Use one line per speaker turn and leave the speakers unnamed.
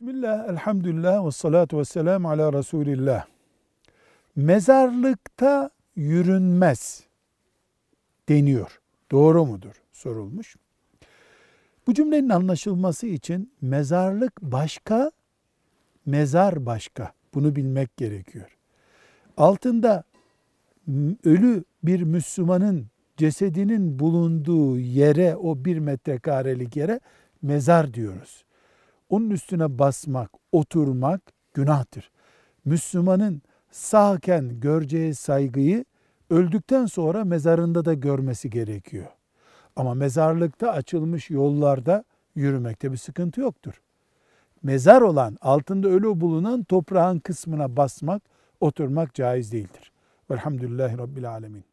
Bismillah, elhamdülillah ve salatu ve selamu ala Resulillah. Mezarlıkta yürünmez deniyor. Doğru mudur? Sorulmuş. Bu cümlenin anlaşılması için mezarlık başka, mezar başka. Bunu bilmek gerekiyor. Altında ölü bir Müslümanın cesedinin bulunduğu yere, o bir metrekarelik yere mezar diyoruz. Onun üstüne basmak, oturmak günahtır. Müslümanın sağken göreceği saygıyı öldükten sonra mezarında da görmesi gerekiyor. Ama mezarlıkta açılmış yollarda yürümekte bir sıkıntı yoktur. Mezar olan, altında ölü bulunan toprağın kısmına basmak, oturmak caiz değildir. Velhamdülillahi Rabbil Alemin.